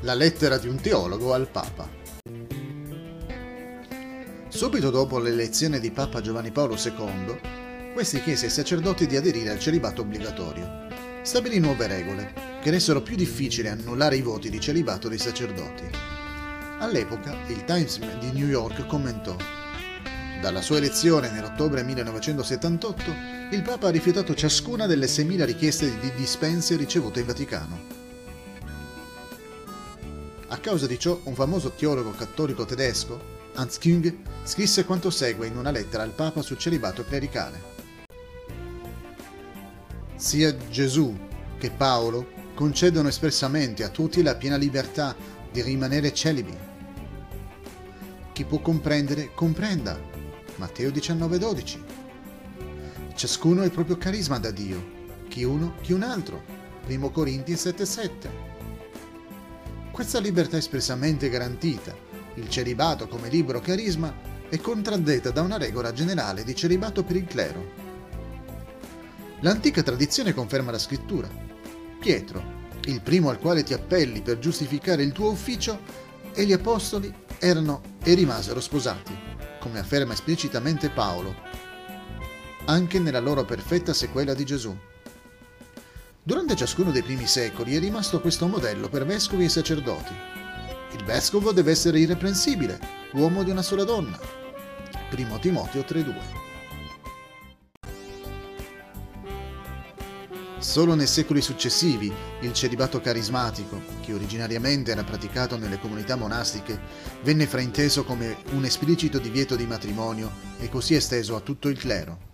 La lettera di un teologo al Papa. Subito dopo l'elezione di Papa Giovanni Paolo II, questi chiese ai sacerdoti di aderire al celibato obbligatorio. Stabilì nuove regole, che ressero più difficile annullare i voti di celibato dei sacerdoti. All'epoca, il Times di New York commentò dalla sua elezione nell'ottobre 1978, il Papa ha rifiutato ciascuna delle 6.000 richieste di dispense ricevute in Vaticano. A causa di ciò, un famoso teologo cattolico tedesco, Hans Küng, scrisse quanto segue in una lettera al Papa sul celibato clericale. Sia Gesù che Paolo concedono espressamente a tutti la piena libertà di rimanere celibi. Chi può comprendere, comprenda. Matteo 19:12. Ciascuno ha il proprio carisma da Dio, chi uno, chi un altro. 1 Corinti 7:7. Questa libertà espressamente garantita. Il celibato come libero carisma è contraddetta da una regola generale di celibato per il clero. L'antica tradizione conferma la scrittura. Pietro, il primo al quale ti appelli per giustificare il tuo ufficio, e gli apostoli erano e rimasero sposati, come afferma esplicitamente Paolo, anche nella loro perfetta sequela di Gesù. Durante ciascuno dei primi secoli è rimasto questo modello per vescovi e sacerdoti. Il vescovo deve essere irreprensibile, uomo di una sola donna. 1 Timoteo 3.2 Solo nei secoli successivi il celibato carismatico, che originariamente era praticato nelle comunità monastiche, venne frainteso come un esplicito divieto di matrimonio e così esteso a tutto il clero.